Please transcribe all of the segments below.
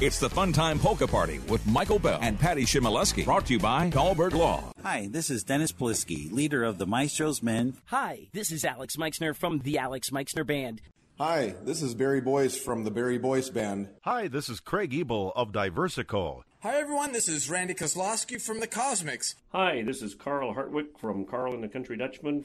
It's the Fun Time Polka Party with Michael Bell and Patty Chmielewski. Brought to you by Dahlberg Law. Hi, this is Dennis Polisky, leader of the Maestro's Men. Hi, this is Alex Meixner from the Alex Meixner Band. Hi, this is Barry Boyce from the Barry Boyce Band. Hi, this is Craig Ebel of Diversico. Hi, everyone. This is Randy Kozlowski from the Cosmics. Hi, this is Karl Hartwich from Carl and the Country Dutchman.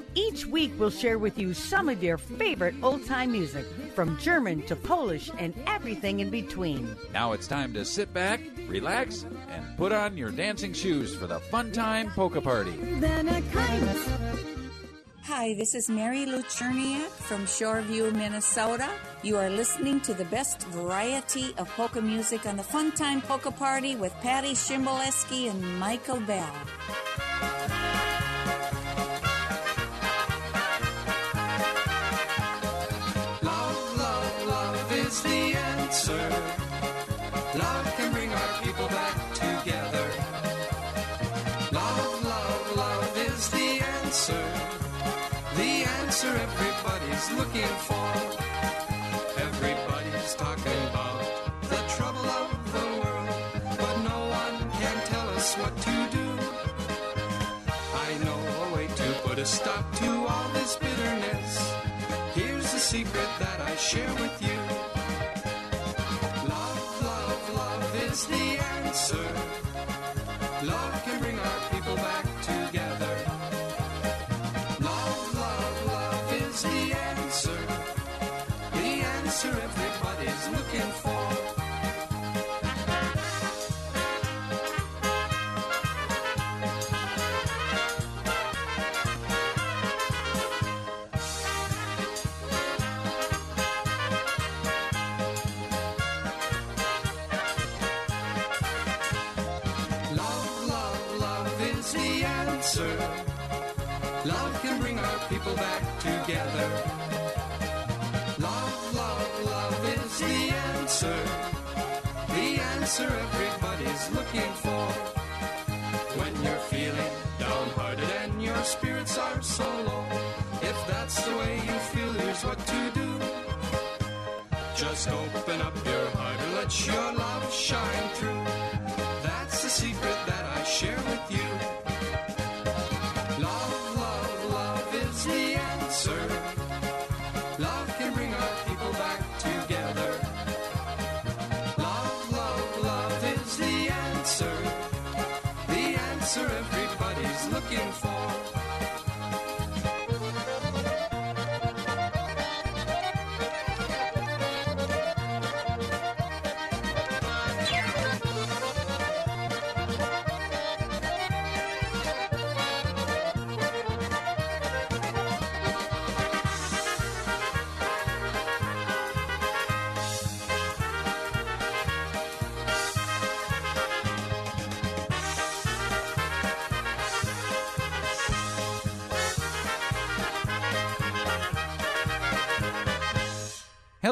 Each week, we'll share with you some of your favorite old time music, from German to Polish and everything in between. Now it's time to sit back, relax, and put on your dancing shoes for the Fun Time Polka Party. Hi, this is Mary Lou Cherniak from Shoreview, Minnesota. You are listening to the best variety of polka music on the Fun Time Polka Party with Patty Chmielewski and Michael Bell. Love can bring our people back together. Love, love, love is the answer. The answer everybody's looking for. Everybody's talking about the trouble of the world, but no one can tell us what to do. I know a way to put a stop to all this bitterness. Here's the secret that I share with you. Back together. Love, love, love is the answer. The answer everybody's looking for. When you're feeling downhearted and your spirits are so low, if that's the way you feel, here's what to do. Just open up your heart and let your love shine through.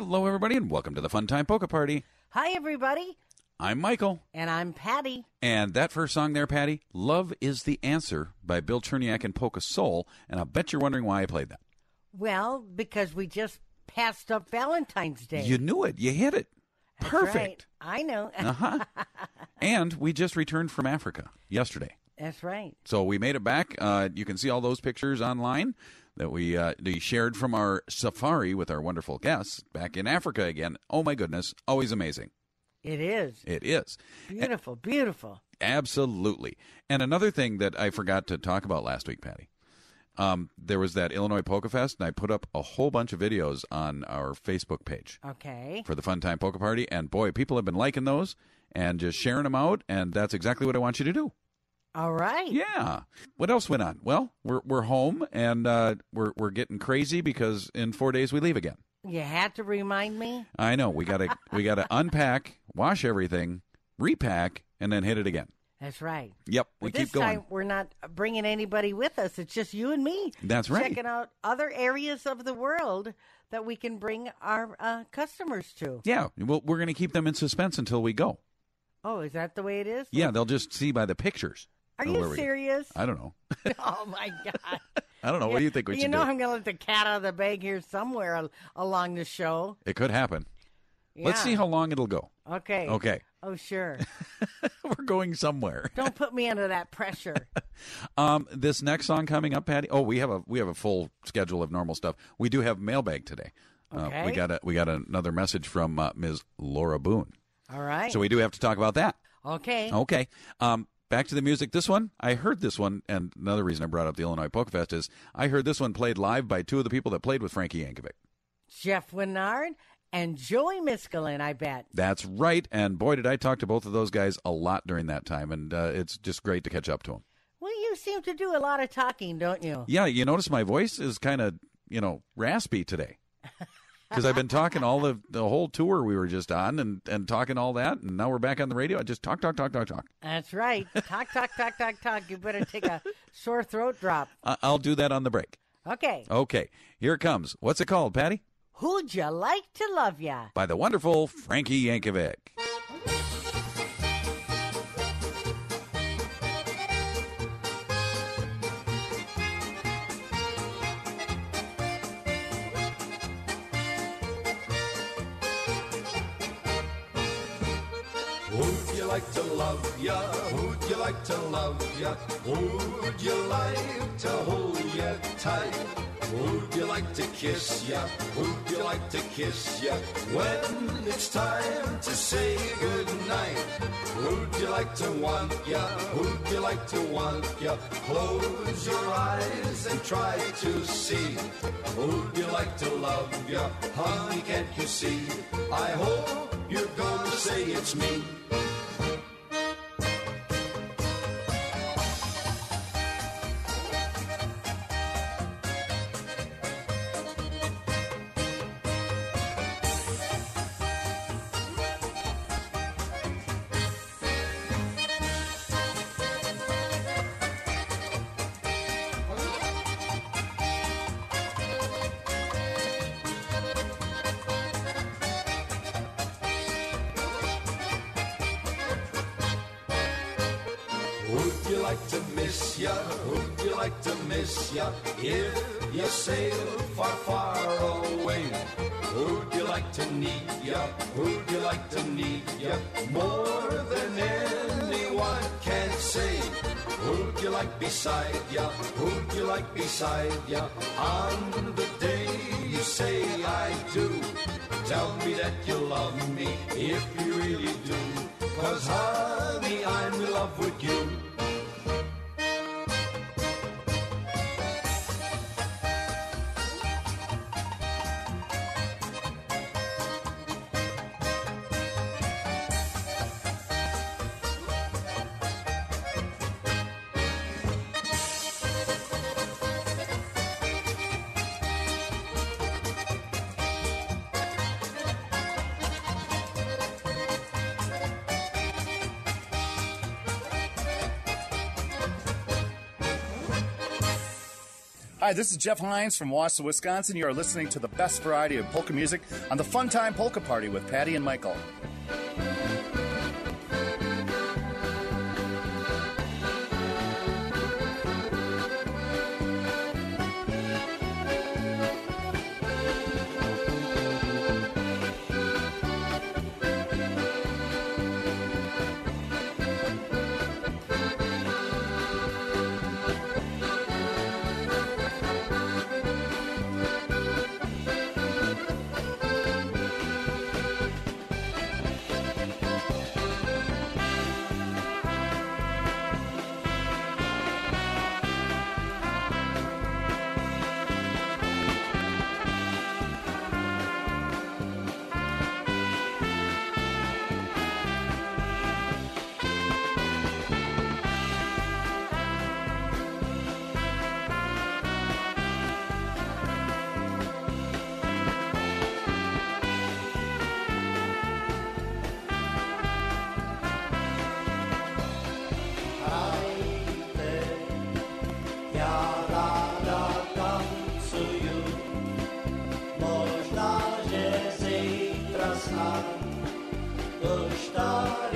Hello, everybody, and welcome to the Fun Time Polka Party. Hi, everybody. I'm Michael. And I'm Patty. And that first song there, Patty, Love is the Answer by Bill Cherniak and Polka Soul. And I bet you're wondering why I played that. Well, because we just passed up Valentine's Day. You knew it. You hit it. That's Perfect. right. I know. Uh huh. and we just returned from Africa yesterday. That's right. So we made it back. Uh, you can see all those pictures online that we, uh, we shared from our safari with our wonderful guests back in Africa again. Oh, my goodness. Always amazing. It is. It is. Beautiful, beautiful. Absolutely. And another thing that I forgot to talk about last week, Patty. Um, there was that Illinois Polka Fest, and I put up a whole bunch of videos on our Facebook page Okay. for the Fun Time Polka Party. And boy, people have been liking those and just sharing them out. And that's exactly what I want you to do. All right. Yeah. What else went on? Well, we're we're home and uh, we're we're getting crazy because in four days we leave again. You had to remind me. I know we gotta we gotta unpack, wash everything, repack, and then hit it again. That's right. Yep, we But keep this going. time we're not bringing anybody with us. It's just you and me. That's right. Checking out other areas of the world that we can bring our uh, customers to. Yeah, well, we're going to keep them in suspense until we go. Oh, is that the way it is? Yeah, they'll just see by the pictures. Are of you where we go. serious? I don't know. oh my God! I don't know. What do you think we you should do? You know. I'm going to let the cat out of the bag here somewhere al- along the show. It could happen. Let's see how long it'll go. Okay. Okay. Oh, sure. We're going somewhere. Don't put me under that pressure. Um, this next song coming up, Patty. Oh, we have a we have a full schedule of normal stuff. We do have mailbag today. Uh, Okay. we got a we got another message from uh, Ms. Laura Boone. All right. So we do have to talk about that. Okay. Okay. Um, back to the music. This one, I heard this one, and another reason I brought up the Illinois Polka Fest is I heard this one played live by two of the people that played with Frankie Yankovic. Jeff Winard and Joey Miskulin, I bet. That's right. And boy, did I talk to both of those guys a lot during that time, and uh, it's just great to catch up to them. Well, you seem to do a lot of talking, don't you? Yeah, you notice my voice is kind of you know raspy today because I've been talking all the the whole tour we were just on and and talking all that, and now we're back on the radio. I just talk, talk, talk, talk, talk. That's right. Talk, talk, talk, talk, talk. You better take a sore throat drop. I- I'll do that on the break. Okay. Okay, here it comes. What's it called, Patty? Who'd you like to love ya? By the wonderful Frankie Yankovic. Like to love ya? Who'd you like to love ya? Who'd you like to hold ya tight? Who'd you like to kiss ya? Who'd you like to kiss ya? When it's time to say goodnight. Who'd you like to want ya? Who'd you like to want ya? Close your eyes and try to see. Who'd you like to love ya? Honey, can't you see? I hope you're gonna say it's me. Like to miss ya? Would you like to miss ya? If you sail far, far away. who'd you like to need ya? Would you like to need ya? More than anyone can say. Would you like beside ya? Would you like beside ya? On the day you say I do. Tell me that you love me if you really do. Cause honey, I'm in love with you. Hi, this is Jeff Hines from Wausau, Wisconsin. You are listening to the best variety of polka music on the Fun Time Polka Party with Patty and Michael. Well,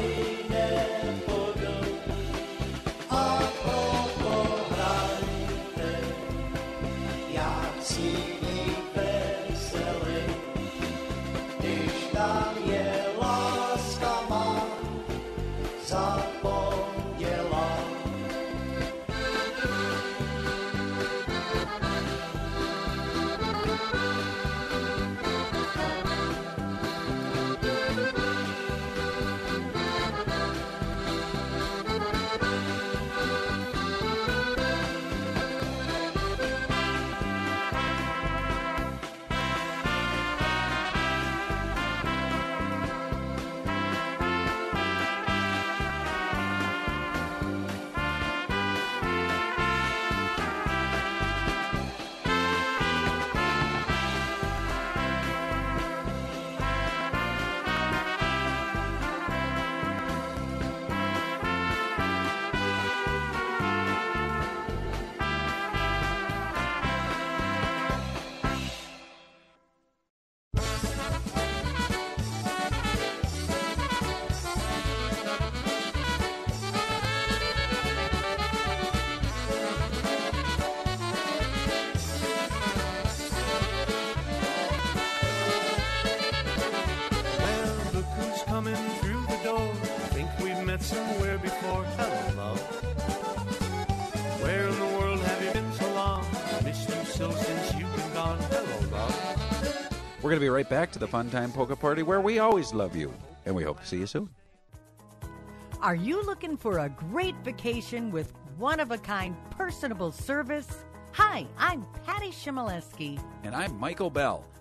going to be right back to the Fun Time Polka Party where we always love you. And we hope to see you soon. Are you looking for a great vacation with one of a kind personable service? Hi, I'm Patty Chmielewski. And I'm Michael Bell.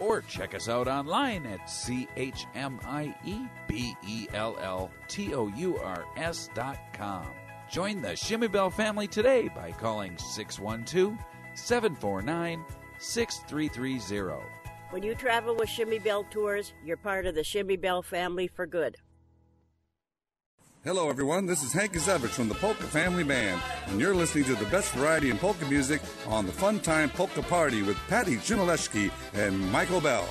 Or check us out online at C-H-M-I-E-B-E-L-L-T-O-U-R-S dot com. Join the Shimmy Bell family today by calling 612-749-6330. When you travel with Shimmy Bell Tours, you're part of the Shimmy Bell family for good. Hello, everyone. This is Hank Guzevich from the Polka Family Band, and you're listening to the best variety in polka music on the Fun Time Polka Party with Patty Chmielewski and Michael Bell.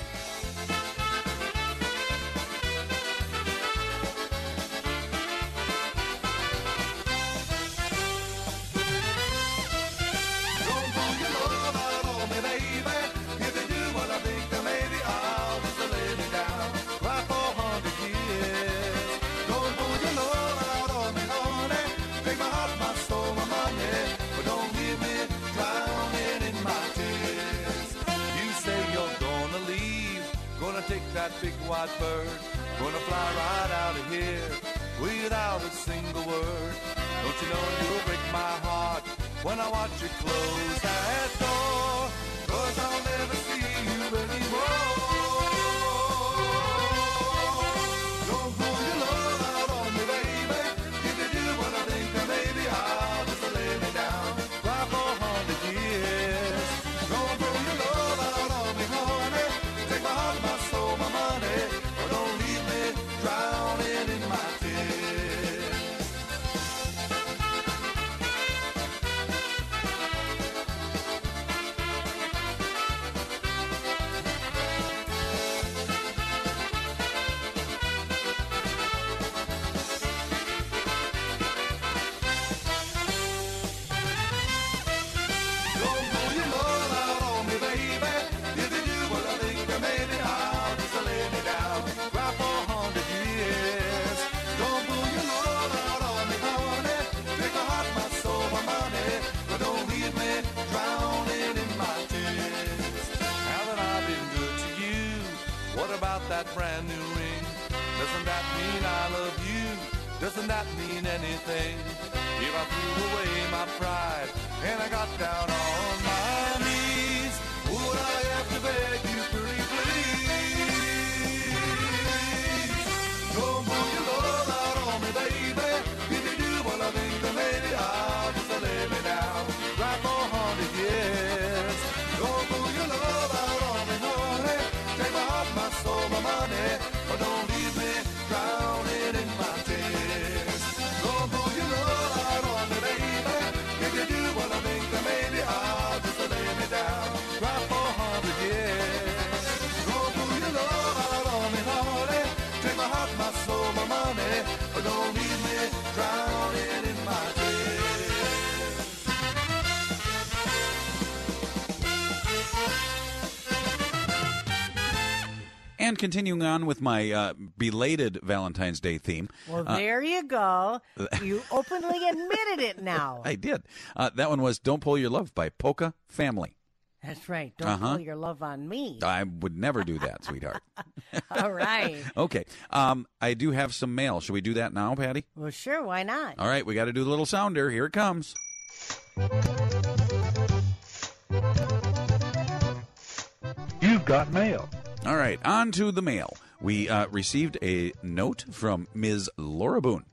White bird. Gonna fly right out of here without a single word. Don't you know you'll break my heart when I watch you close that door? And And continuing on with my uh, belated Valentine's Day theme. Well, uh, there you go. You openly admitted it now. I did. Uh, that one was Don't Pull Your Love by Polka Family. That's right. Don't Uh-huh. pull your love on me. I would never do that, sweetheart. All right. Okay. Um, I do have some mail. Should we do that now, Patty? Well, sure. Why not? All right, we got to do the little sounder. Here it comes. You've got mail. All right, on to the mail. We uh, received a note from Ms. Laura Boone.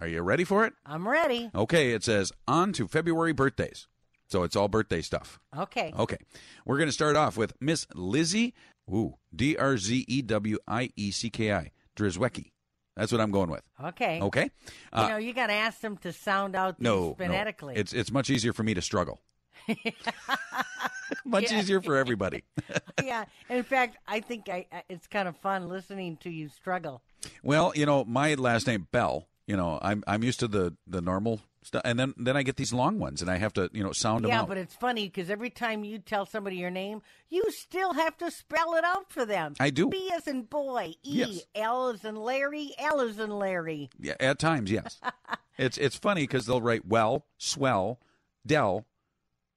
Are you ready for it? I'm ready. Okay, it says on to February birthdays. So it's all birthday stuff. Okay. Okay. We're going to start off with Miss Lizzie, ooh, D R Z E W I E C K I, Drizwecki. That's what I'm going with. Okay. Okay. you Uh, know, you got to ask them to sound out no, no. phonetically. It's it's much easier for me to struggle. much Yeah. easier for everybody. yeah. In fact, I think I, it's kind of fun listening to you struggle. Well, you know, my last name Bell. You know, I'm I'm used to the the normal stuff, and then then I get these long ones, and I have to you know sound them yeah, out. Yeah, but it's funny because every time you tell somebody your name, you still have to spell it out for them. I do. B as in boy, E. Yes. L as in Larry, L as in Larry. Yeah, at times, yes. it's it's funny because they'll write well, swell, Dell,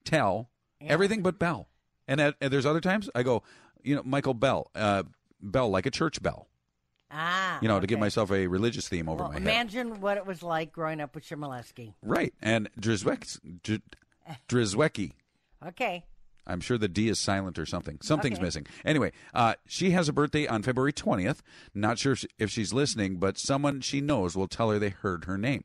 tell, everything but Bell. And, at, and there's other times I go, you know, Michael Bell, uh, Bell like a church bell. Ah. You know, to give myself a religious theme over Well, my head. imagine what it was like growing up with Chmielewski. Right. And Drizwecki, Dr- Drizwecki, Okay. I'm sure the D is silent or something. Something's Okay. missing. Anyway, uh, she has a birthday on February 20th. Not sure if she's listening, but someone she knows will tell her they heard her name,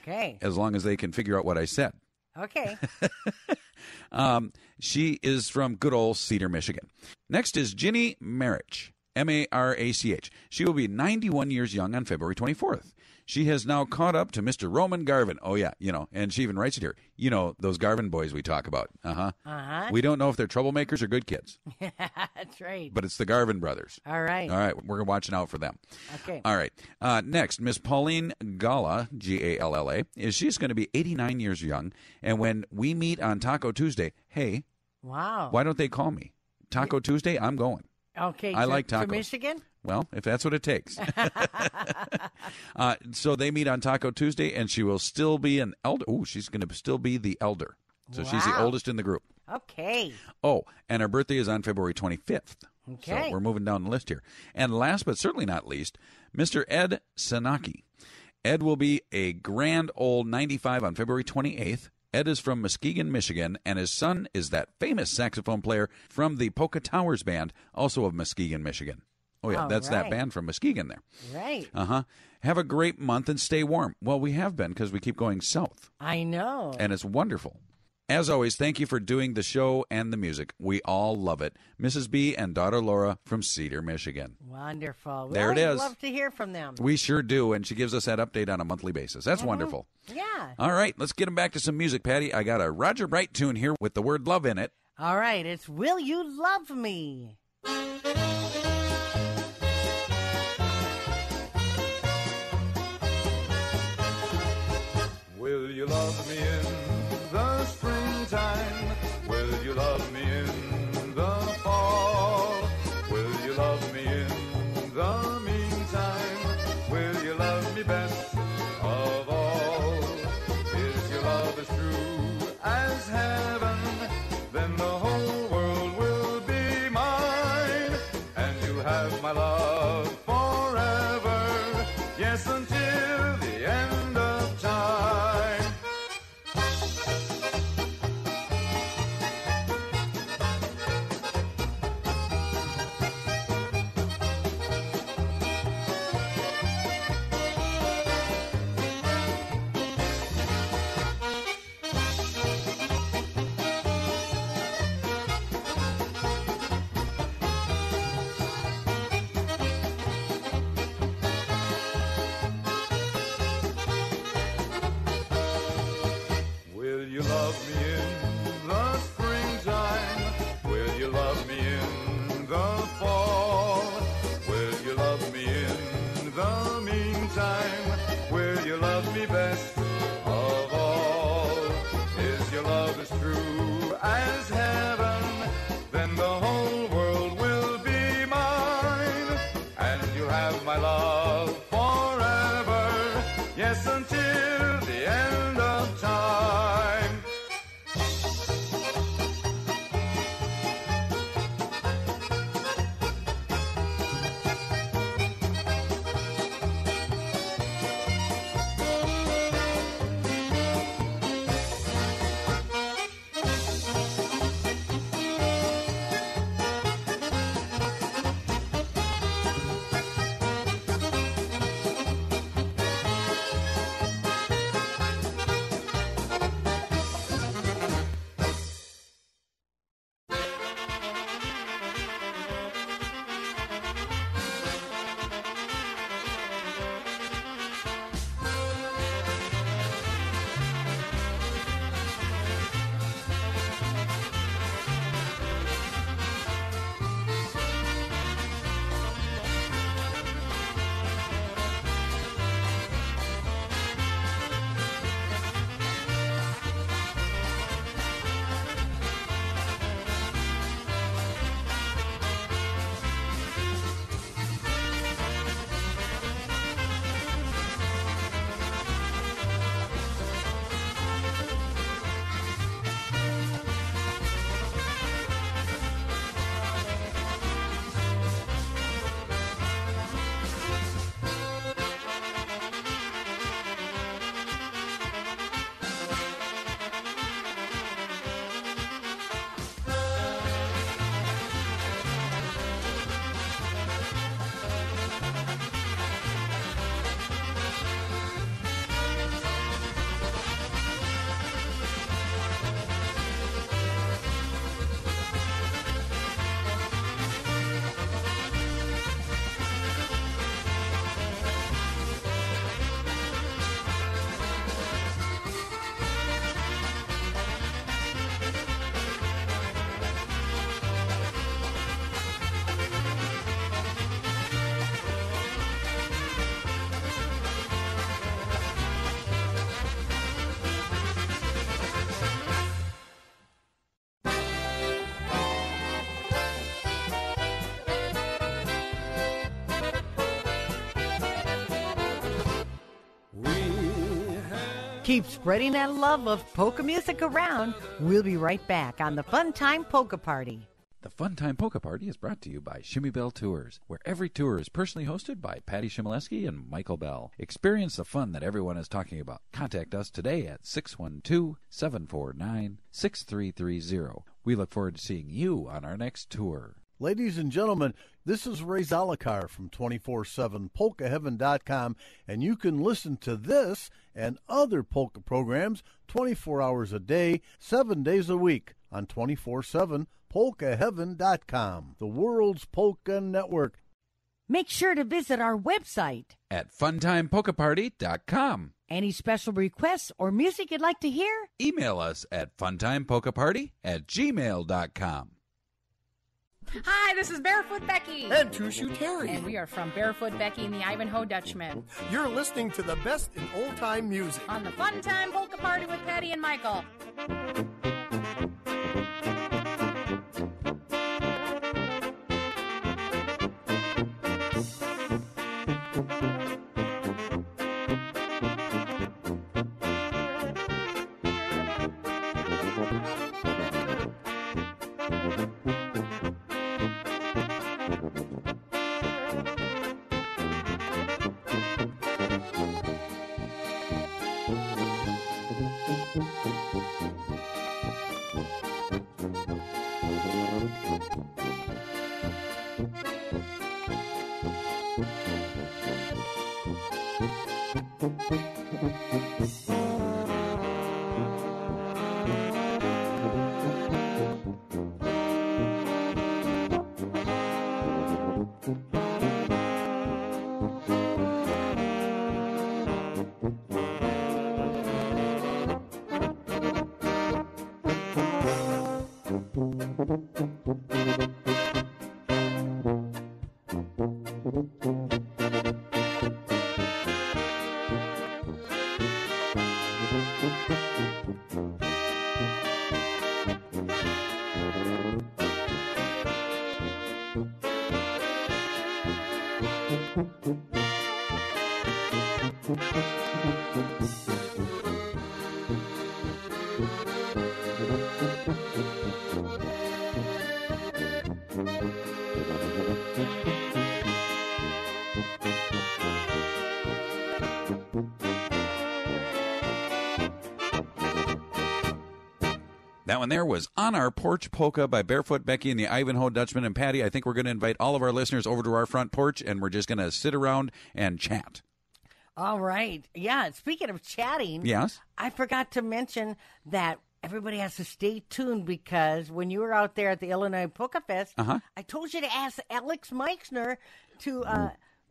Okay. as long as they can figure out what I said. Okay. Um, she is from good old Cedar, Michigan. Next is Ginny Marich, M A R A C H. She will be 91 years young on February 24th. She has now caught up to Mr. Roman Garvin. Oh, yeah, you know, and she even writes it here. You know, those Garvin boys we talk about. Uh huh. Uh-huh. We don't know if they're troublemakers or good kids, That's right. but it's the Garvin brothers. All right. All right, we're watching out for them. Okay. All right. Uh, next, Miss Pauline Galla, G A L L A, is she's going to be 89 years young. And when we meet on Taco Tuesday, hey, Wow. why don't they call me? Taco Tuesday, I'm going. Okay. I to- like tacos. Michigan? Well, if that's what it takes. uh, so they meet on Taco Tuesday, and she will still be an elder. Oh, she's going to still be the elder. So she's the oldest in the group. Okay. Oh, and her birthday is on February 25th. Okay. So we're moving down the list here. And last but certainly not least, Mr. Ed Sanaki. Ed will be a grand old 95 on February 28th. Ed is from Muskegon, Michigan, and his son is that famous saxophone player from the Polka Towers Band, also of Muskegon, Michigan. Oh, yeah, All that's that band from Muskegon there. Right. Uh huh. Have a great month and stay warm. Well, we have been because we keep going south, I know. and it's wonderful. As always, thank you for doing the show and the music. We all love it. Mrs. B and daughter Laura from Cedar, Michigan. Wonderful. There well, it I'd is. love to hear from them. We sure do, and she gives us that update on a monthly basis. That's uh-huh. wonderful. Yeah. All right, let's get him back to some music, Patty. I got a Roger Bright tune here with the word love in it. All right. It's Will You Love Me? Will you love love me Keep spreading that love of polka music around. We'll be right back on the Fun Time Polka Party. The Fun Time Polka Party is brought to you by Shimmy Bell Tours, where every tour is personally hosted by Patty Chmielewski and Michael Bell. Experience the fun that everyone is talking about. Contact us today at 612-749-6330. We look forward to seeing you on our next tour. Ladies and gentlemen, this is Ray Zalokar from 247polkaheaven.com, and you can listen to this and other polka programs 24 hours a day, 7 days a week on 247polkaheaven.com, the world's polka network. Make sure to visit our website At funtimepolkaparty.com. Any special requests or music you'd like to hear? Email us at funtimepolkaparty at gmail.com. Hi, this is Barefoot Becky. And Tushu Terry. And we are from Barefoot Becky and the Ivanhoe Dutchman. You're listening to the best in old time music on the Fun Time Polka Party with Patty and Michael. Thank There was On Our Porch Polka by Barefoot Becky and the Ivanhoe Dutchman and Patty. I think we're going to invite all of our listeners over to our front porch and we're just going to sit around and chat. All right. Yeah. Speaking of chatting, Yes? I forgot to mention that everybody has to stay tuned because when you were out there at the Illinois Polka Fest, Uh-huh. I told you to ask Alex Meixner to uh,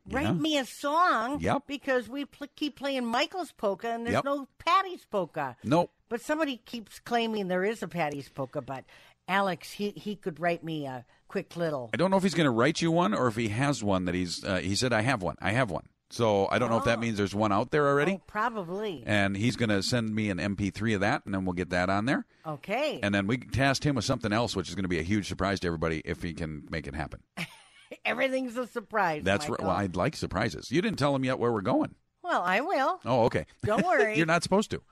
write Yeah. me a song. Yep. Because we pl- keep playing Michael's polka and there's Yep. no Patty's polka. Nope. But somebody keeps claiming there is a Patty's polka, but Alex, he, he could write me a quick little. I don't know if he's going to write you one or if he has one that he's. Uh, he said, "I have one. I have one." So I don't know if that means there's one out there already. Oh, probably. And he's going to send me an MP3 of that, and then we'll get that on there. Okay. And then we can task him with something else, which is going to be a huge surprise to everybody if he can make it happen. Everything's a surprise. That's right. Well, I'd like surprises. You didn't tell them yet where we're going. Well, I will. Oh, okay. Don't worry. You're not supposed to.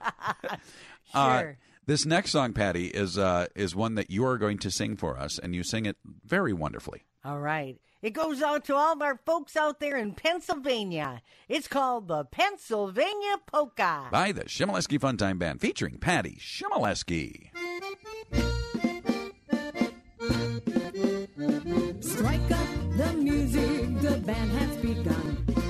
Uh, Sure. this next song, Patty, is uh, is one that you are going to sing for us, and you sing it very wonderfully. All right. It goes out to all of our folks out there in Pennsylvania. It's called the Pennsylvania Polka. By the Chmielewski Funtime Band, featuring Patty Chmielewski. Strike up the music, the band has begun.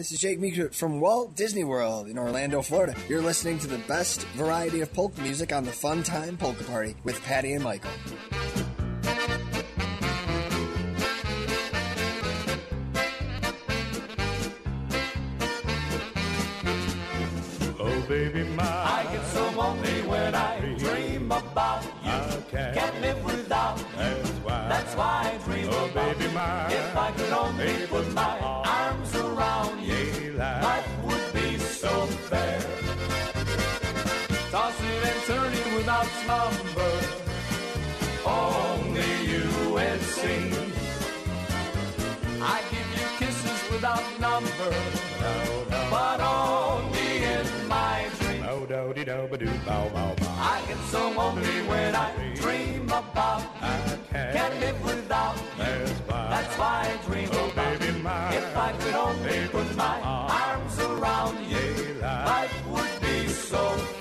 This is Jake Meeker from Walt Disney World in Orlando, Florida. You're listening to the best variety of polka music on the Fun Time Polka Party with Patty and Michael. Oh, baby, my. I get so lonely when I dream about you. I can't, live without you. That's why. That's why I dream oh, about baby, my. If I could only put my dooba doo bow bow bow. I get so lonely when I dream about you. Can't, can't live without you. That's why I dream oh, about baby, my, If I could only put my arms around you, life would be so.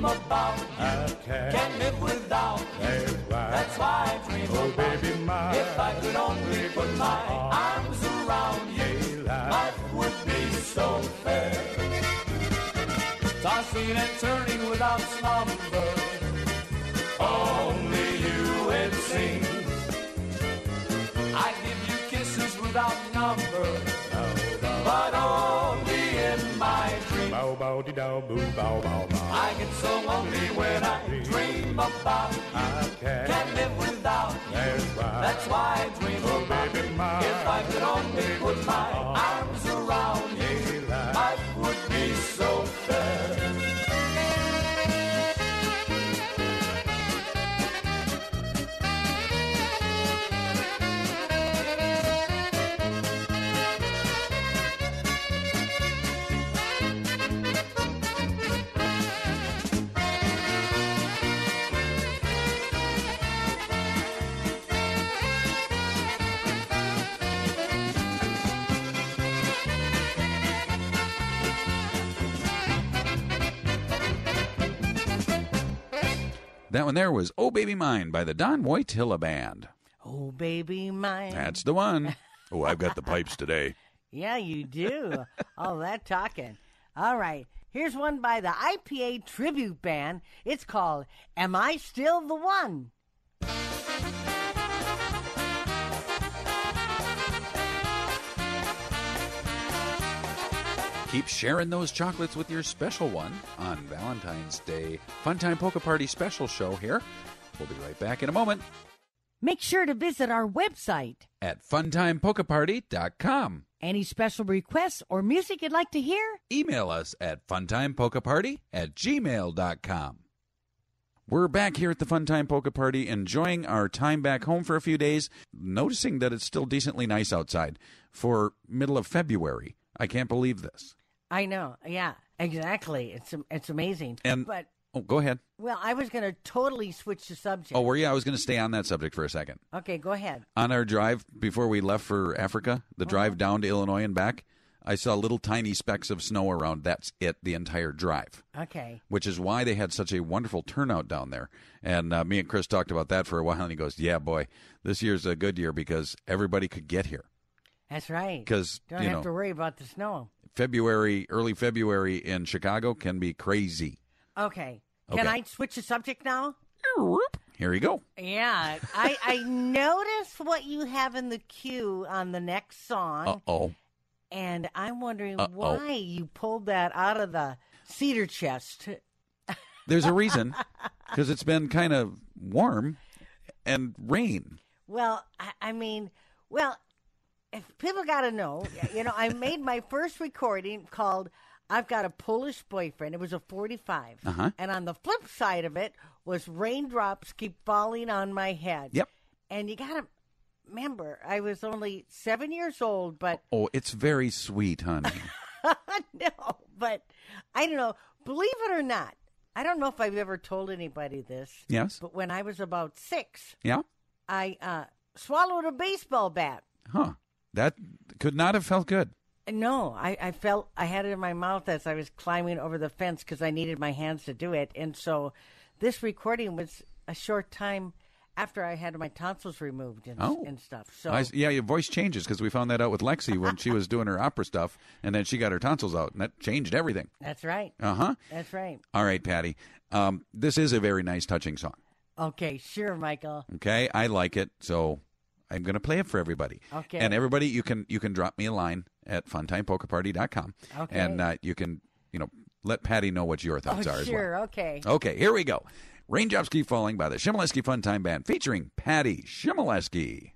Dream about you. Can't live without you. That's why I dream Oh, about baby, you. my- If I could only put my arms around you, life would be so fair. Tossing and turning without slumber, only you it seems. I give you kisses without number, Bow de dow boo bow bow bow. I get so lonely when I dream about you. I can't, Can't live without you. That's why. That's why I dream Oh, about baby, you. my- If I could only put my arms around you, life would be so fair. That one there was Oh Baby Mine by the Don Wojtyla Band. Oh, baby mine. That's the one. Oh, I've got the pipes today. Yeah, you do. All that talking. All right. Here's one by the IPA tribute band. It's called Am I Still the One? Keep sharing those chocolates with your special one on Valentine's Day. Funtime Polka Party special show here. We'll be right back in a moment Make sure to visit our website. at funtimepolkaparty.com. Any special requests or music you'd like to hear? Email us at funtimepolkaparty at gmail.com. We're back here at the Funtime Polka Party, enjoying our time back home for a few days, noticing that it's still decently nice outside for middle of February. I can't believe this. I know. Yeah, exactly. It's it's amazing. And but oh, go ahead. well, I was going to totally switch the subject. Oh, were you? I was going to stay on that subject for a second. Okay, go ahead. On our drive before we left for Africa, the drive down to Illinois and back, I saw little tiny specks of snow around. That's it, the entire drive. Okay. Which is why they had such a wonderful turnout down there. And uh, me and Chris talked about that for a while, and he goes, "Yeah, boy, this year's a good year because everybody could get here. That's right. 'Cause, don't you have know- to worry about the snow. February, early February in Chicago can be crazy. Okay. Can Okay. I switch the subject now? Here you go. Yeah, I I noticed what you have in the queue on the next song, Uh oh. and I'm wondering Uh-oh. why you pulled that out of the cedar chest. There's a reason because it's been kind of warm and rain. Well, I, I mean, well, if people got to know, you know, I made my first recording called "I've Got a Polish Boyfriend." It was a 45, Uh-huh. and on the flip side of it was "Raindrops Keep Falling on My Head." Yep. And you got to remember, I was only seven years old, but Oh, it's very sweet, honey. no, but I don't know. Believe it or not, I don't know if I've ever told anybody this. Yes. But when I was about six, Yeah? I uh, swallowed a baseball bat. Huh. That could not have felt good. No, I, I felt I had it in my mouth as I was climbing over the fence because I needed my hands to do it. And so this recording was a short time after I had my tonsils removed and, Oh. and stuff. So I, yeah, your voice changes because we found that out with Lexi when she was doing her opera stuff, and then she got her tonsils out, and that changed everything. that's right. Uh huh. That's right. All right, Patty. Um, this is a very nice, touching song. Okay, sure, Michael. Okay, I like it, so I'm going to play it for everybody. Okay. And everybody, you can you can drop me a line at funtimepolkaparty.com. Okay. And uh, you can you know let Patty know what your thoughts oh, are as well. sure. Okay. Okay, here we go. Raindrops Keep Falling by the Chmielewski Fun Time Band featuring Patty Chmielewski.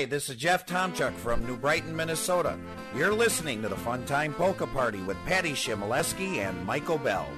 Hi, this is Jeff Tomchuk from New Brighton, Minnesota. You're listening to the Fun Time Polka Party with Patty Chmielewski and Michael Bell.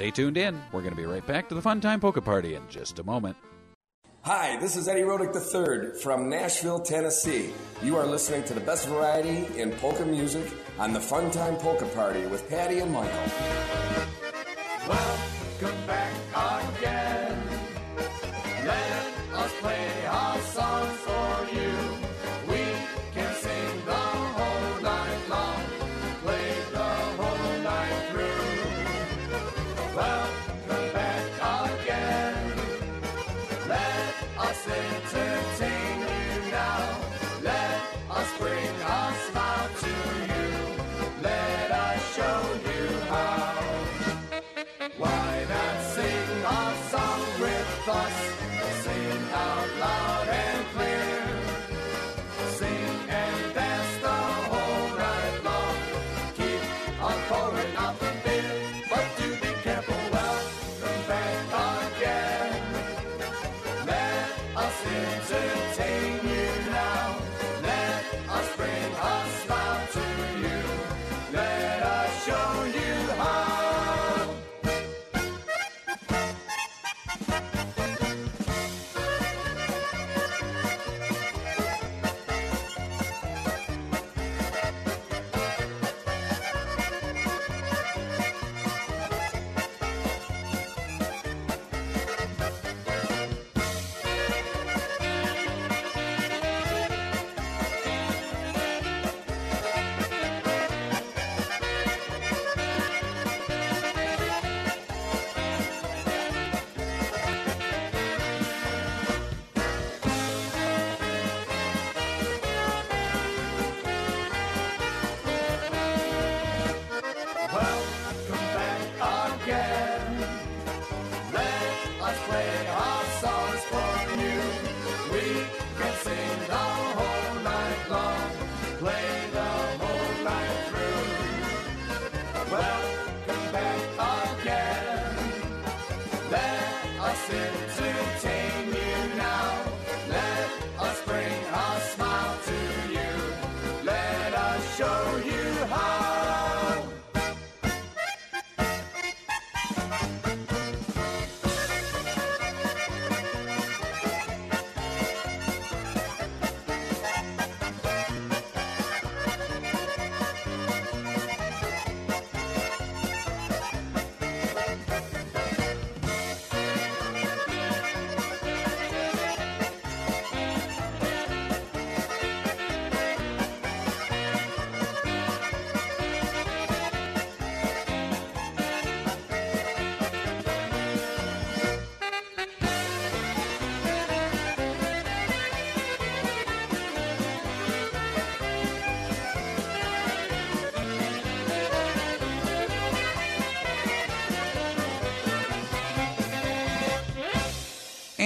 Stay tuned in. We're going to be right back to the Fun Time Polka Party in just a moment. Hi, this is Eddie Rodick III from Nashville, Tennessee. You are listening to the best variety in polka music on the Fun Time Polka Party with Patty and Michael. Welcome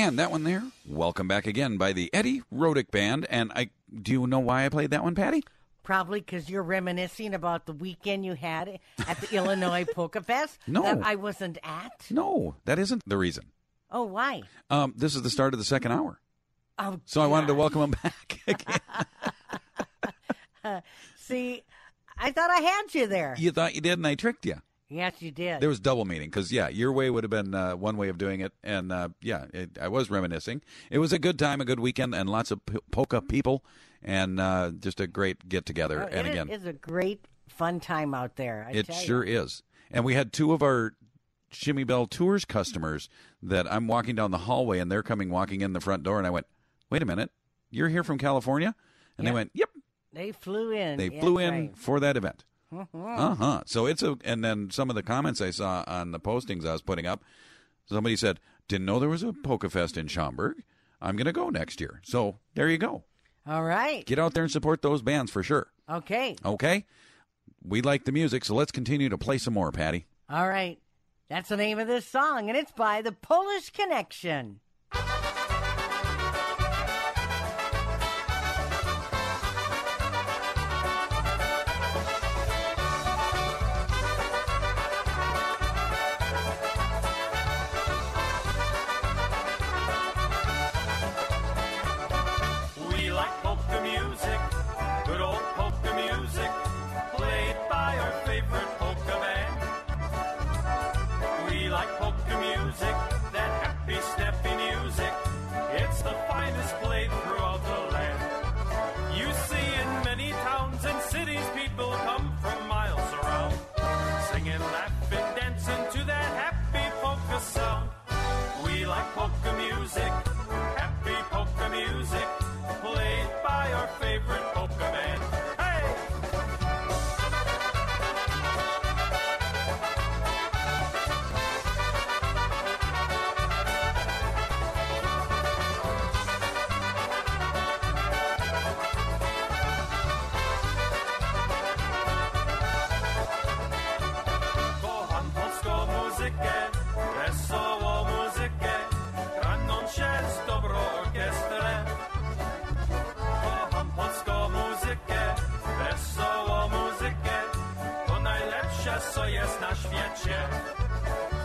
And that one there, Welcome Back Again by the Eddie Rodick Band. And I do you know why I played that one, Patty? Probably because you're reminiscing about the weekend you had at the Illinois Polka Fest No. that I wasn't at. No, that isn't the reason. Oh, why? Um, this is the start of the second hour. Oh, So I wanted to welcome him back. again. See, I thought I had you there. you thought you did, and I tricked you. Yes, you did. There was double meaning because yeah, your way would have been uh, one way of doing it, and uh, yeah, it, I was reminiscing. It was a good time, a good weekend, and lots of p- polka people, and uh, just a great get together. Oh, and it is- again, it's a great fun time out there. I it sure is. And we had two of our Shimmy Bell Tours customers that I'm walking down the hallway, and they're coming walking in the front door, and I went, "Wait a minute, you're here from California?" And Yep. they went, "Yep." They flew in. They That's flew in right. for that event. Uh huh. So it's a, and then some of the comments I saw on the postings I was putting up, somebody said, "Didn't know there was a Polka Fest in Schaumburg. I'm going to go next year." So there you go. All right. Get out there and support those bands for sure. Okay. Okay. We like the music, so let's continue to play some more, Patty. All right. That's the name of this song, and it's by the Polish Connection.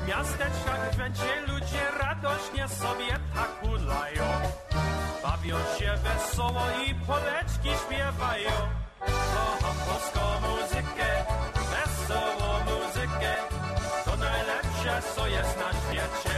Miasteczkach wręcie ludzie radośnie sobie tak hulają. Bawią się wesoło i poleczki śpiewają. Kocham polską muzykę, wesołą muzykę, to najlepsze, co jest na świecie.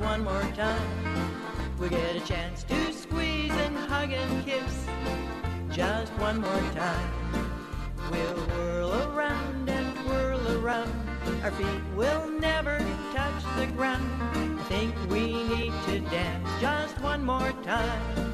One more time. We get a chance to squeeze and hug and kiss just one more time. We'll whirl around and whirl around. Our feet will never touch the ground. I think we need to dance just one more time.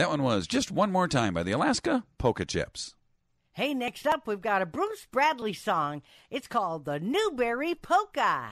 That one was Just One More Time by the Alaska Polka Chips. Hey, next up, we've got a Bruce Bradley song. It's called The Newberry Polka.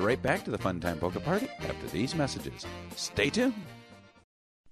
Right back to the Fun Time Polka Party after these messages. Stay tuned.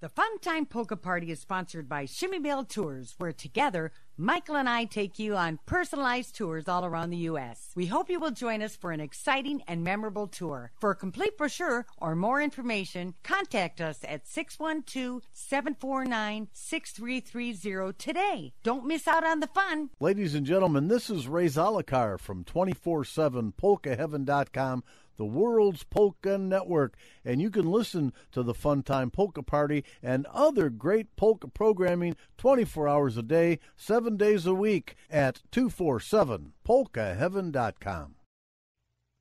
The Fun Time Polka Party is sponsored by Shimmy Bell Tours, where together, Michael and I take you on personalized tours all around the U.S. We hope you will join us for an exciting and memorable tour. For a complete brochure or more information, contact us at 612 749 6330 today. Don't miss out on the fun. Ladies and gentlemen, this is Ray Zalokar from 247polkaheaven.com, the world's polka network, and you can listen to the Fun Time Polka Party and other great polka programming 24 hours a day, 7 days a week at 247polkaheaven.com.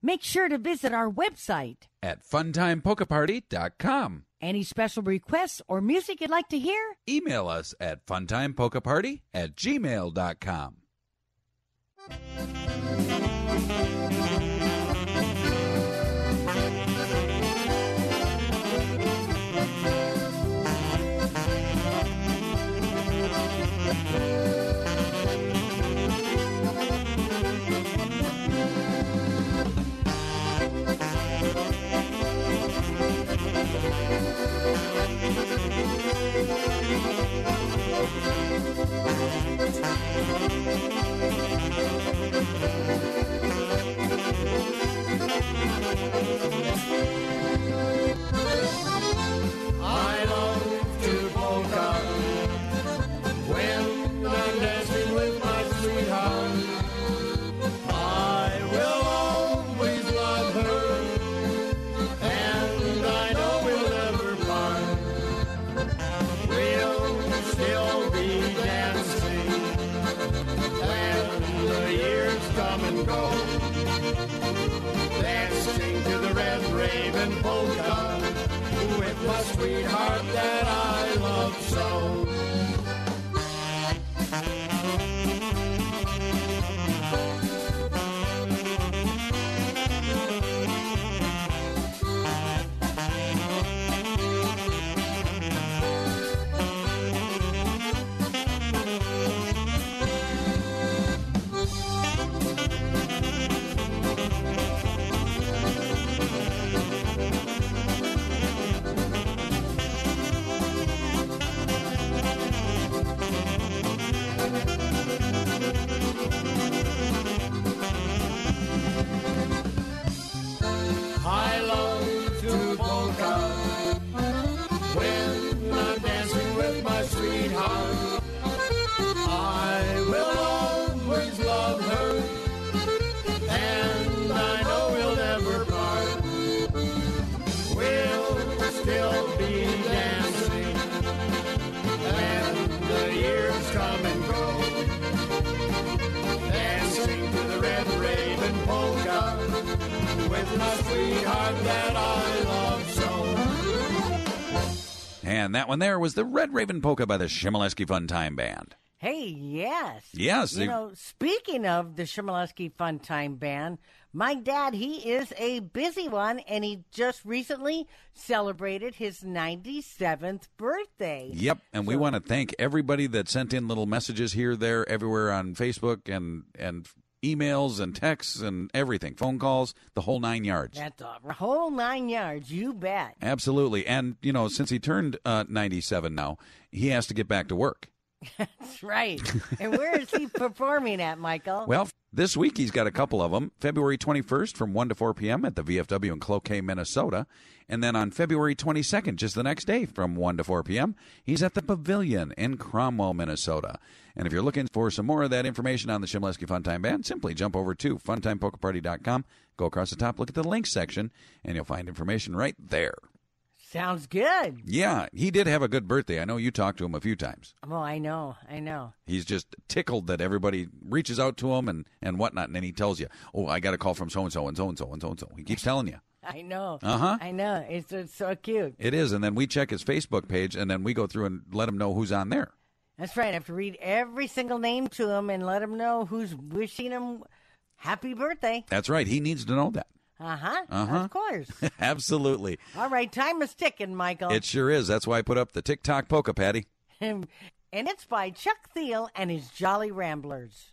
Make sure to visit our website. At funtimepolkaparty.com. Any special requests or music you'd like to hear? Email us at funtimepolkaparty at gmail.com. that one there was the Red Raven Polka by the Chmielewski Fun Time Band. Hey, yes. Yes, You they- know, speaking of the Chmielewski Fun Time Band, my dad, he is a busy one, and he just recently celebrated his 97th birthday. Yep, and we want to thank everybody that sent in little messages here, there, everywhere on Facebook and and emails and texts and everything, phone calls, the whole nine yards. That's a whole nine yards, you bet. Absolutely, and you know, since he turned uh, ninety-seven now, he has to get back to work. That's right. and where is he performing at, Michael? Well, this week he's got a couple of them. February 21st from 1 to 4 p.m. at the VFW in Cloquet, Minnesota. And then on February 22nd, just the next day from 1 to 4 p.m., he's at the Pavilion in Cromwell, Minnesota. And if you're looking for some more of that information on the Chmielewski Funtime Band, simply jump over to funtimepolkaparty.com, go across the top, look at the links section, and you'll find information right there. Sounds good. Yeah, he did have a good birthday. I know you talked to him a few times. Oh, I know. I know. He's just tickled that everybody reaches out to him and, and whatnot, and then he tells you, "Oh, I got a call from so and so and so and so and so and so." He keeps telling you. I know. Uh-huh. I know. It's, it's so cute. It is, and then we check his Facebook page, and then we go through and let him know who's on there. That's right. I have to read every single name to him and let him know who's wishing him happy birthday. That's right. He needs to know that. Uh huh. Uh-huh. Of course. Absolutely. All right. Time is ticking, Michael. It sure is. That's why I put up the TikTok polka, Patty. and it's by Chuck Thiel and his Jolly Ramblers.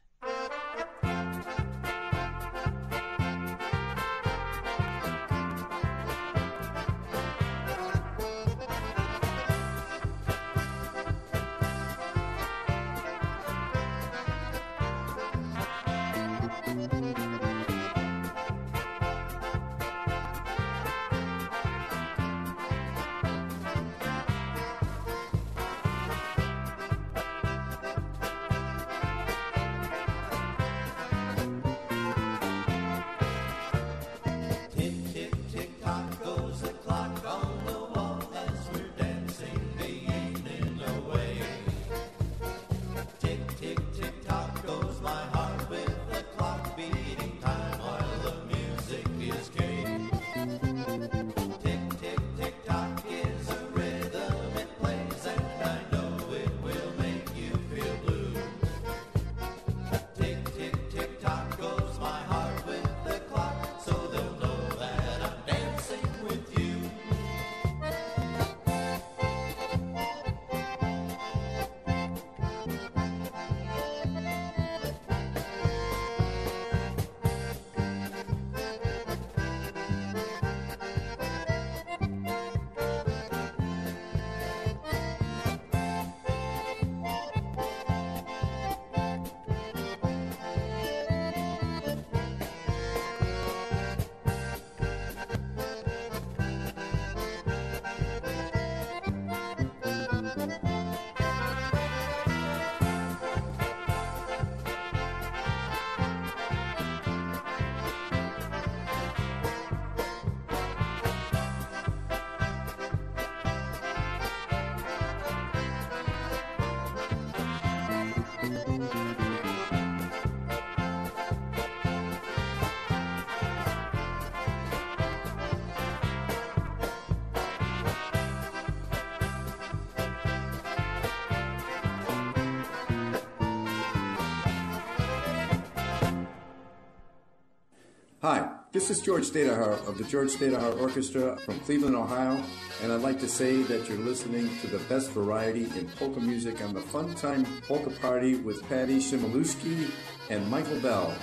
Hi, this is George Stadahar of the George Stadahar Orchestra from Cleveland, Ohio, and I'd like to say that you're listening to the best variety in polka music on the Fun Time Polka Party with Patty Chmielewski and Michael Bell.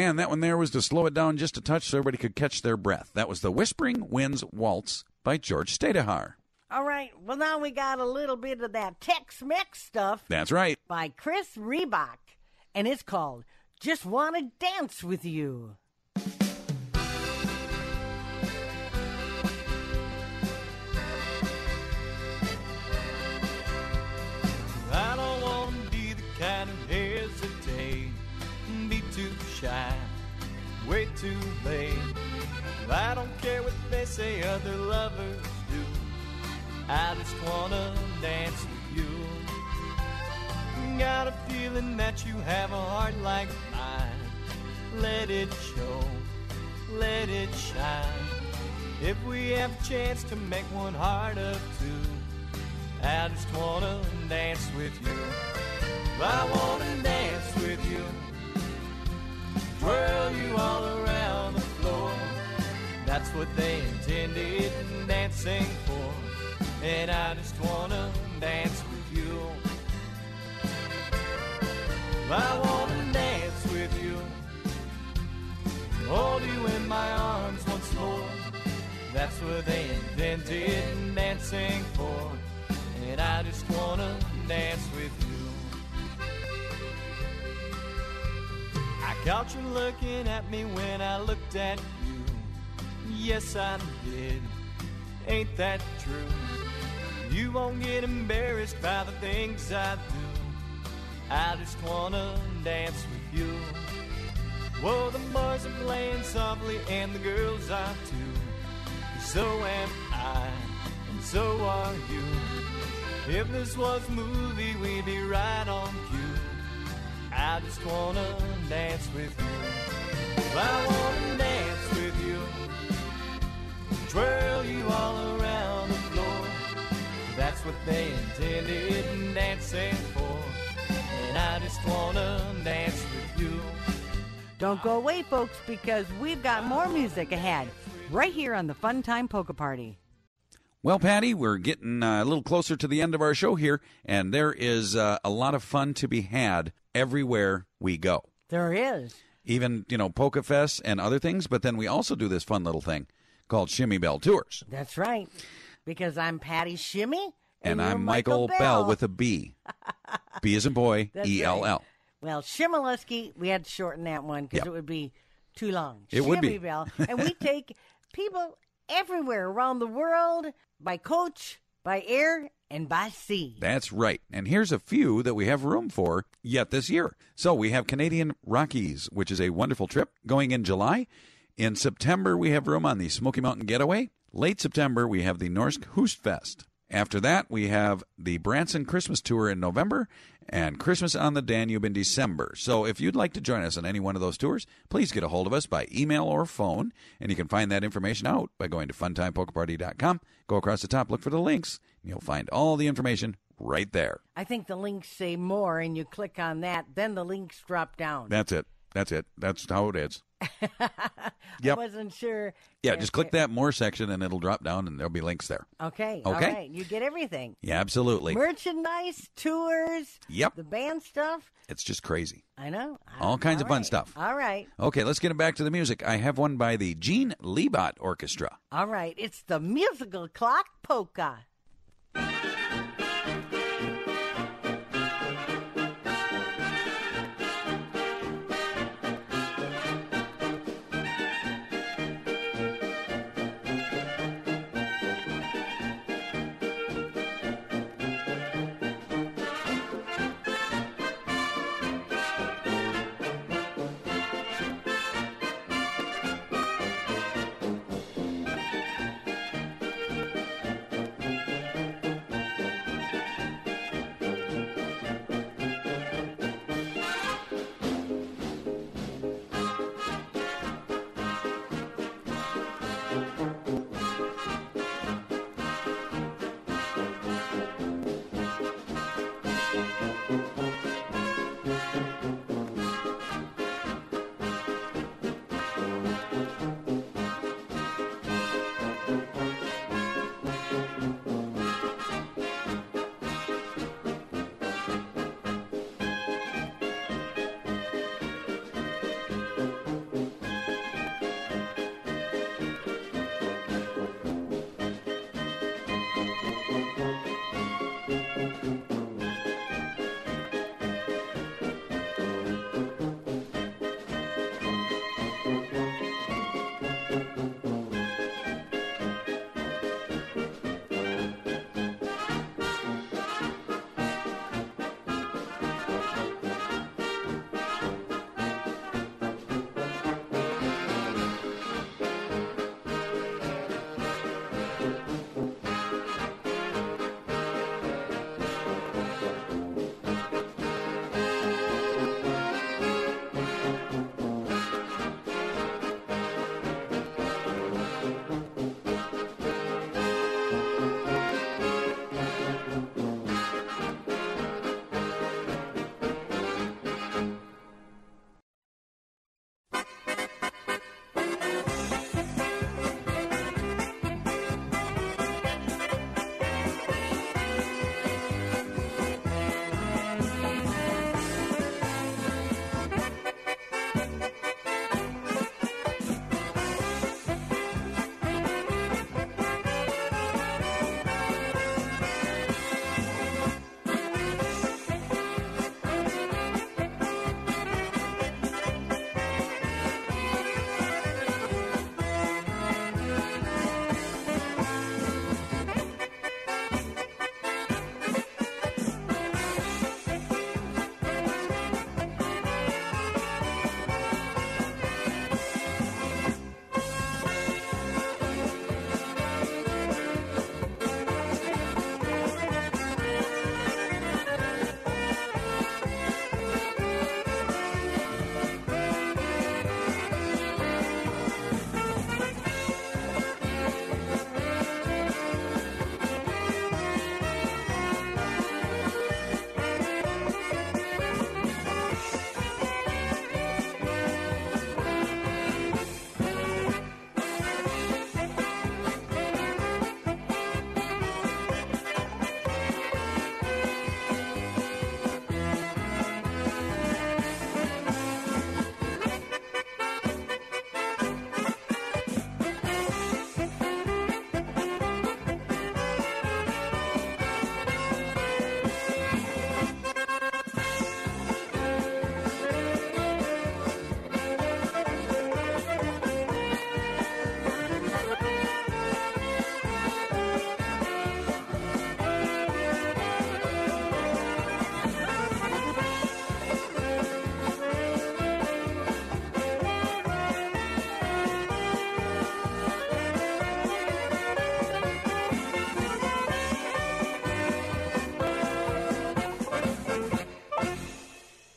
And that one there was to slow it down just a touch so everybody could catch their breath. That was the Whispering Winds Waltz by George Stadahar. All right. Well, now we got a little bit of that Tex-Mex stuff That's right. by Chris Reebok, and it's called "Just Want to Dance with You." Shy, way too late. I don't care what they say other lovers do. I just wanna dance with you. Got a feeling that you have a heart like mine. Let it show, let it shine. If we have a chance to make one heart of two. I just wanna dance with you. I wanna dance with you. Twirl you all around the floor. That's what they intended dancing for. And I just wanna dance with you. I wanna dance with you. Hold you in my arms once more. That's what they invented dancing for and I just wanna dance with you. I caught you looking at me when I looked at you. Yes, I did. Ain't that true? You won't get embarrassed by the things I do. I just wanna dance with you. Well, the boys are playing softly and the girls are too. So am I, and so are you. If this was a movie, we'd be right on cue. I just wanna dance with you. I wanna dance with you. Twirl you all around the floor. That's what they intended dancing for. And I just wanna dance with you. Don't go away, folks, because we've got more music ahead right here on the Fun Time Polka Party. Well, Patty, we're getting uh, a little closer to the end of our show here, and there is uh, a lot of fun to be had everywhere we go. There is. Even, you know, Polka Fest and other things, but then we also do this fun little thing called Shimmy Bell Tours. That's right. Because I'm Patty Shimmy. And, you're I'm Michael, Bell. with a B. B as in boy, E L L. Well, Chmielewski, we had to shorten that one because Yep. it would be too long. It would be. Bell. and we take people everywhere around the world by coach, by air, and by sea. That's right. And here's a few that we have room for yet this year. So we have Canadian Rockies, which is a wonderful trip going in July. In September, we have room on the Smoky Mountain Getaway. Late September, we have the Norsk Hostfest. After that, we have the Branson Christmas Tour in November and Christmas on the Danube in December. So if you'd like to join us on any one of those tours, please get a hold of us by email or phone. And you can find that information out by going to funtimepolkaparty.com. Go across the top, look for the links, and you'll find all the information right there. I think the links say more, and you click on that, then the links drop down. That's it. That's it. That's how it is. I wasn't sure. Yeah, just click that more section and it'll drop down and there'll be links there. Okay. Okay. All right. You get everything. Yeah, absolutely. Merchandise, tours. Yep. The band stuff. It's just crazy. I know. All kinds of fun stuff. All right. Okay, let's get it back to the music. I have one by the Gene Liebot Orchestra. All right. It's the musical clock polka.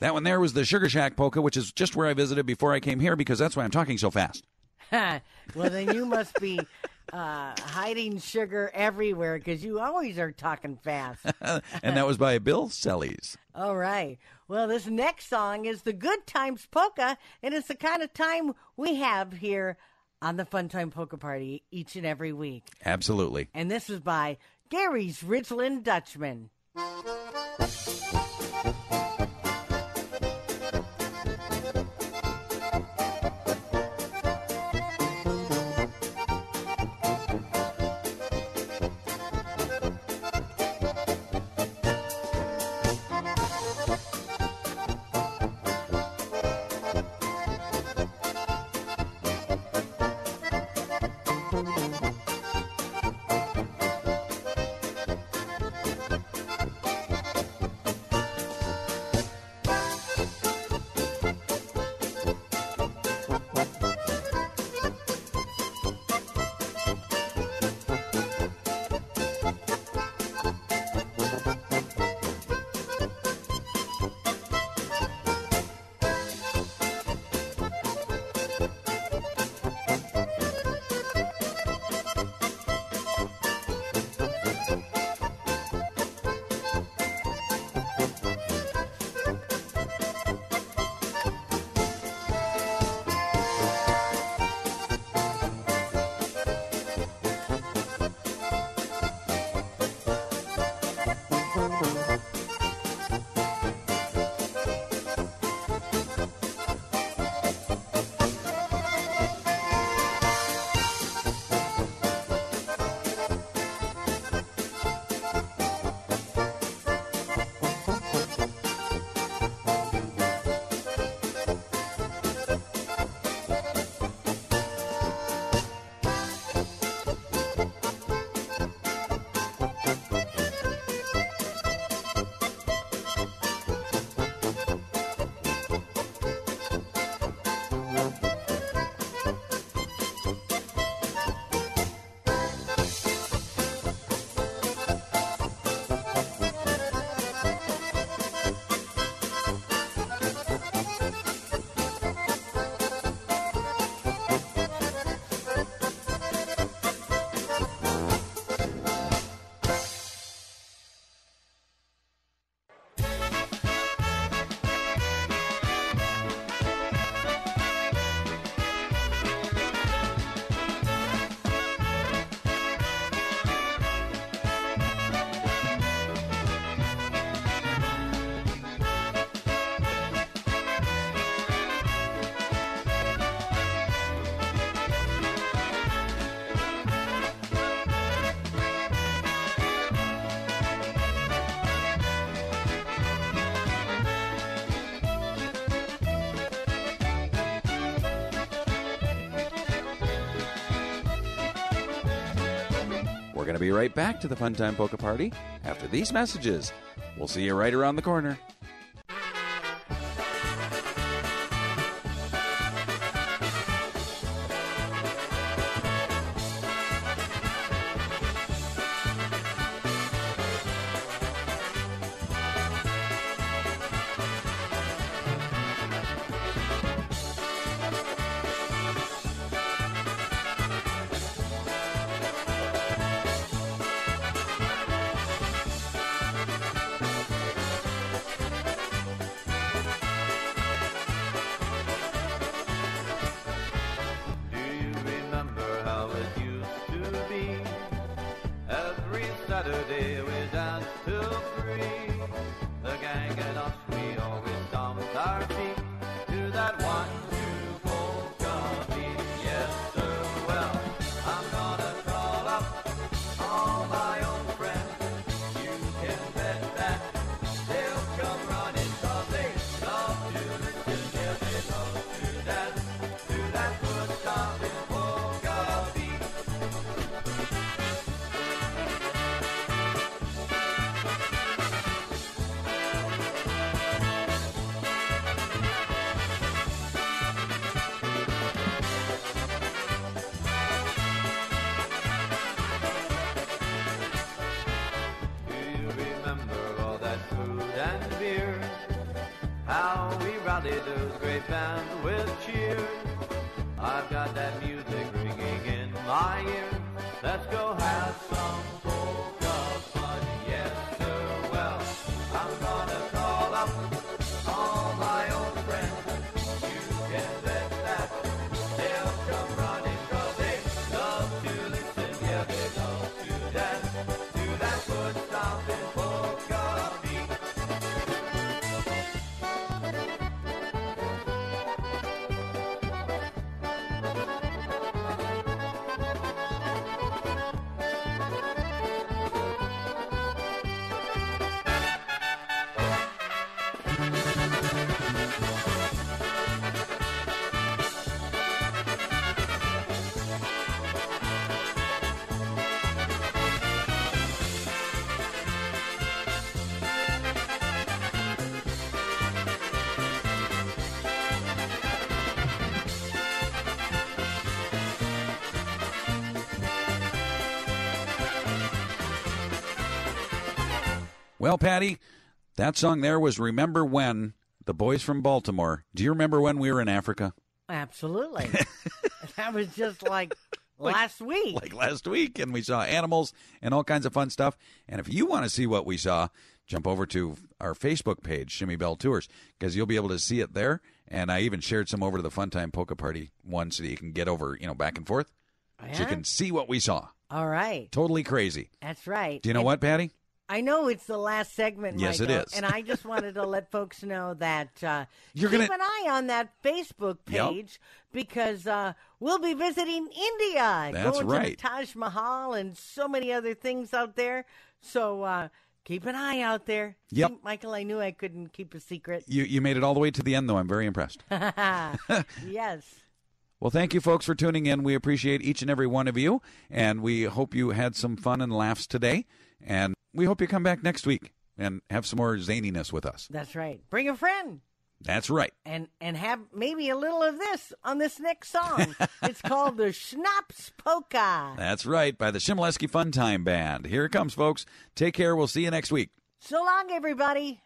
That one there was the Sugar Shack polka, which is just where I visited before I came here because that's why I'm talking so fast. well, then you must be uh, hiding sugar everywhere because you always are talking fast. and that was by Bill Sellies. All right. Well, this next song is the Good Times Polka, and it's the kind of time we have here on the Fun Time Polka Party each and every week. Absolutely. And this is by Gary's Ridgeland Dutchman. Be right back to the Fun Time Polka Party after these messages. We'll see you right around the corner. Saturday we danced till how we rallied those great bands with cheers. I've got that music ringing in my ears. Let's go Well, Patty, that song there was Remember When, the boys from Baltimore. Do you remember when we were in Africa? Absolutely. that was just like, last week. Like last week, and we saw animals and all kinds of fun stuff. And if you want to see what we saw, jump over to our Facebook page, Shimmy Bell Tours, because you'll be able to see it there. And I even shared some over to the Funtime Polka Party one so that you can get over, you know, back and forth. So you can see what we saw. All right. Totally crazy. That's right. Do you know And what, Patty? I know it's the last segment. Yes, it Michael, is. And I just wanted to let folks know that uh, You're keep gonna- an eye on that Facebook Yep. page because uh, we'll be visiting India, That's going right. to the Taj Mahal and so many other things out there. So uh, keep an eye out there. Yep. See, Michael, I knew I couldn't keep a secret. You you made it all the way to the end, though. I'm very impressed. yes. Well, thank you, folks, for tuning in. We appreciate each and every one of you, and we hope you had some fun and laughs today. And we hope you come back next week and have some more zaniness with us. That's right. Bring a friend. That's right. and and have maybe a little of this on this next song. it's called the Schnapps Polka. That's right, by the Chmielewski Fun Time Band. Here it comes, folks. Take care. We'll see you next week. So long, everybody.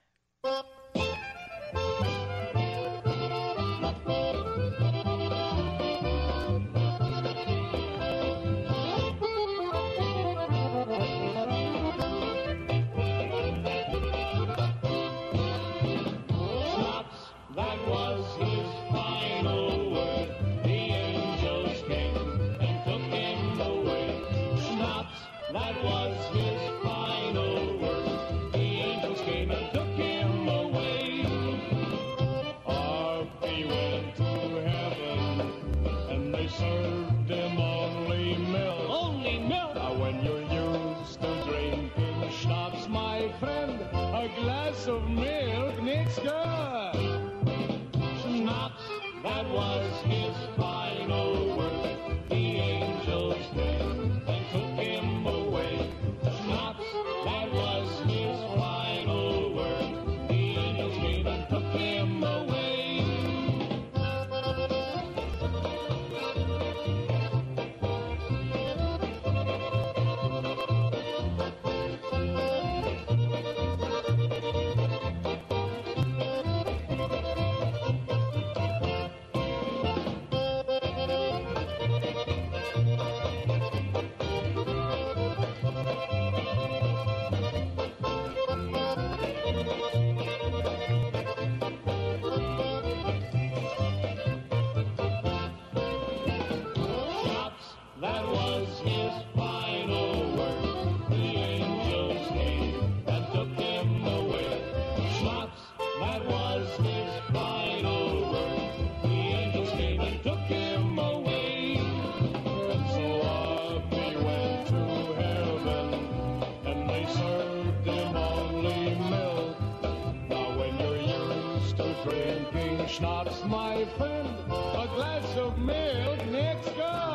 My friend, a glass of milk next good.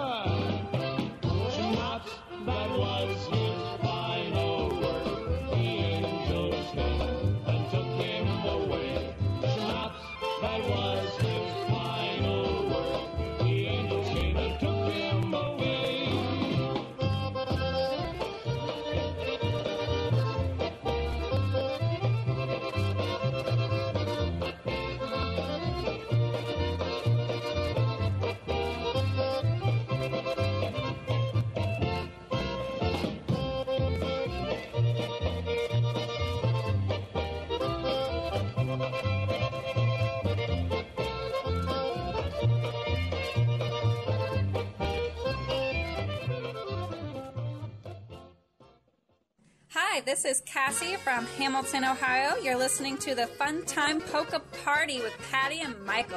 Hi, this is Cassie from Hamilton, Ohio. You're listening to the Fun Time Polka Party with Patty and Michael.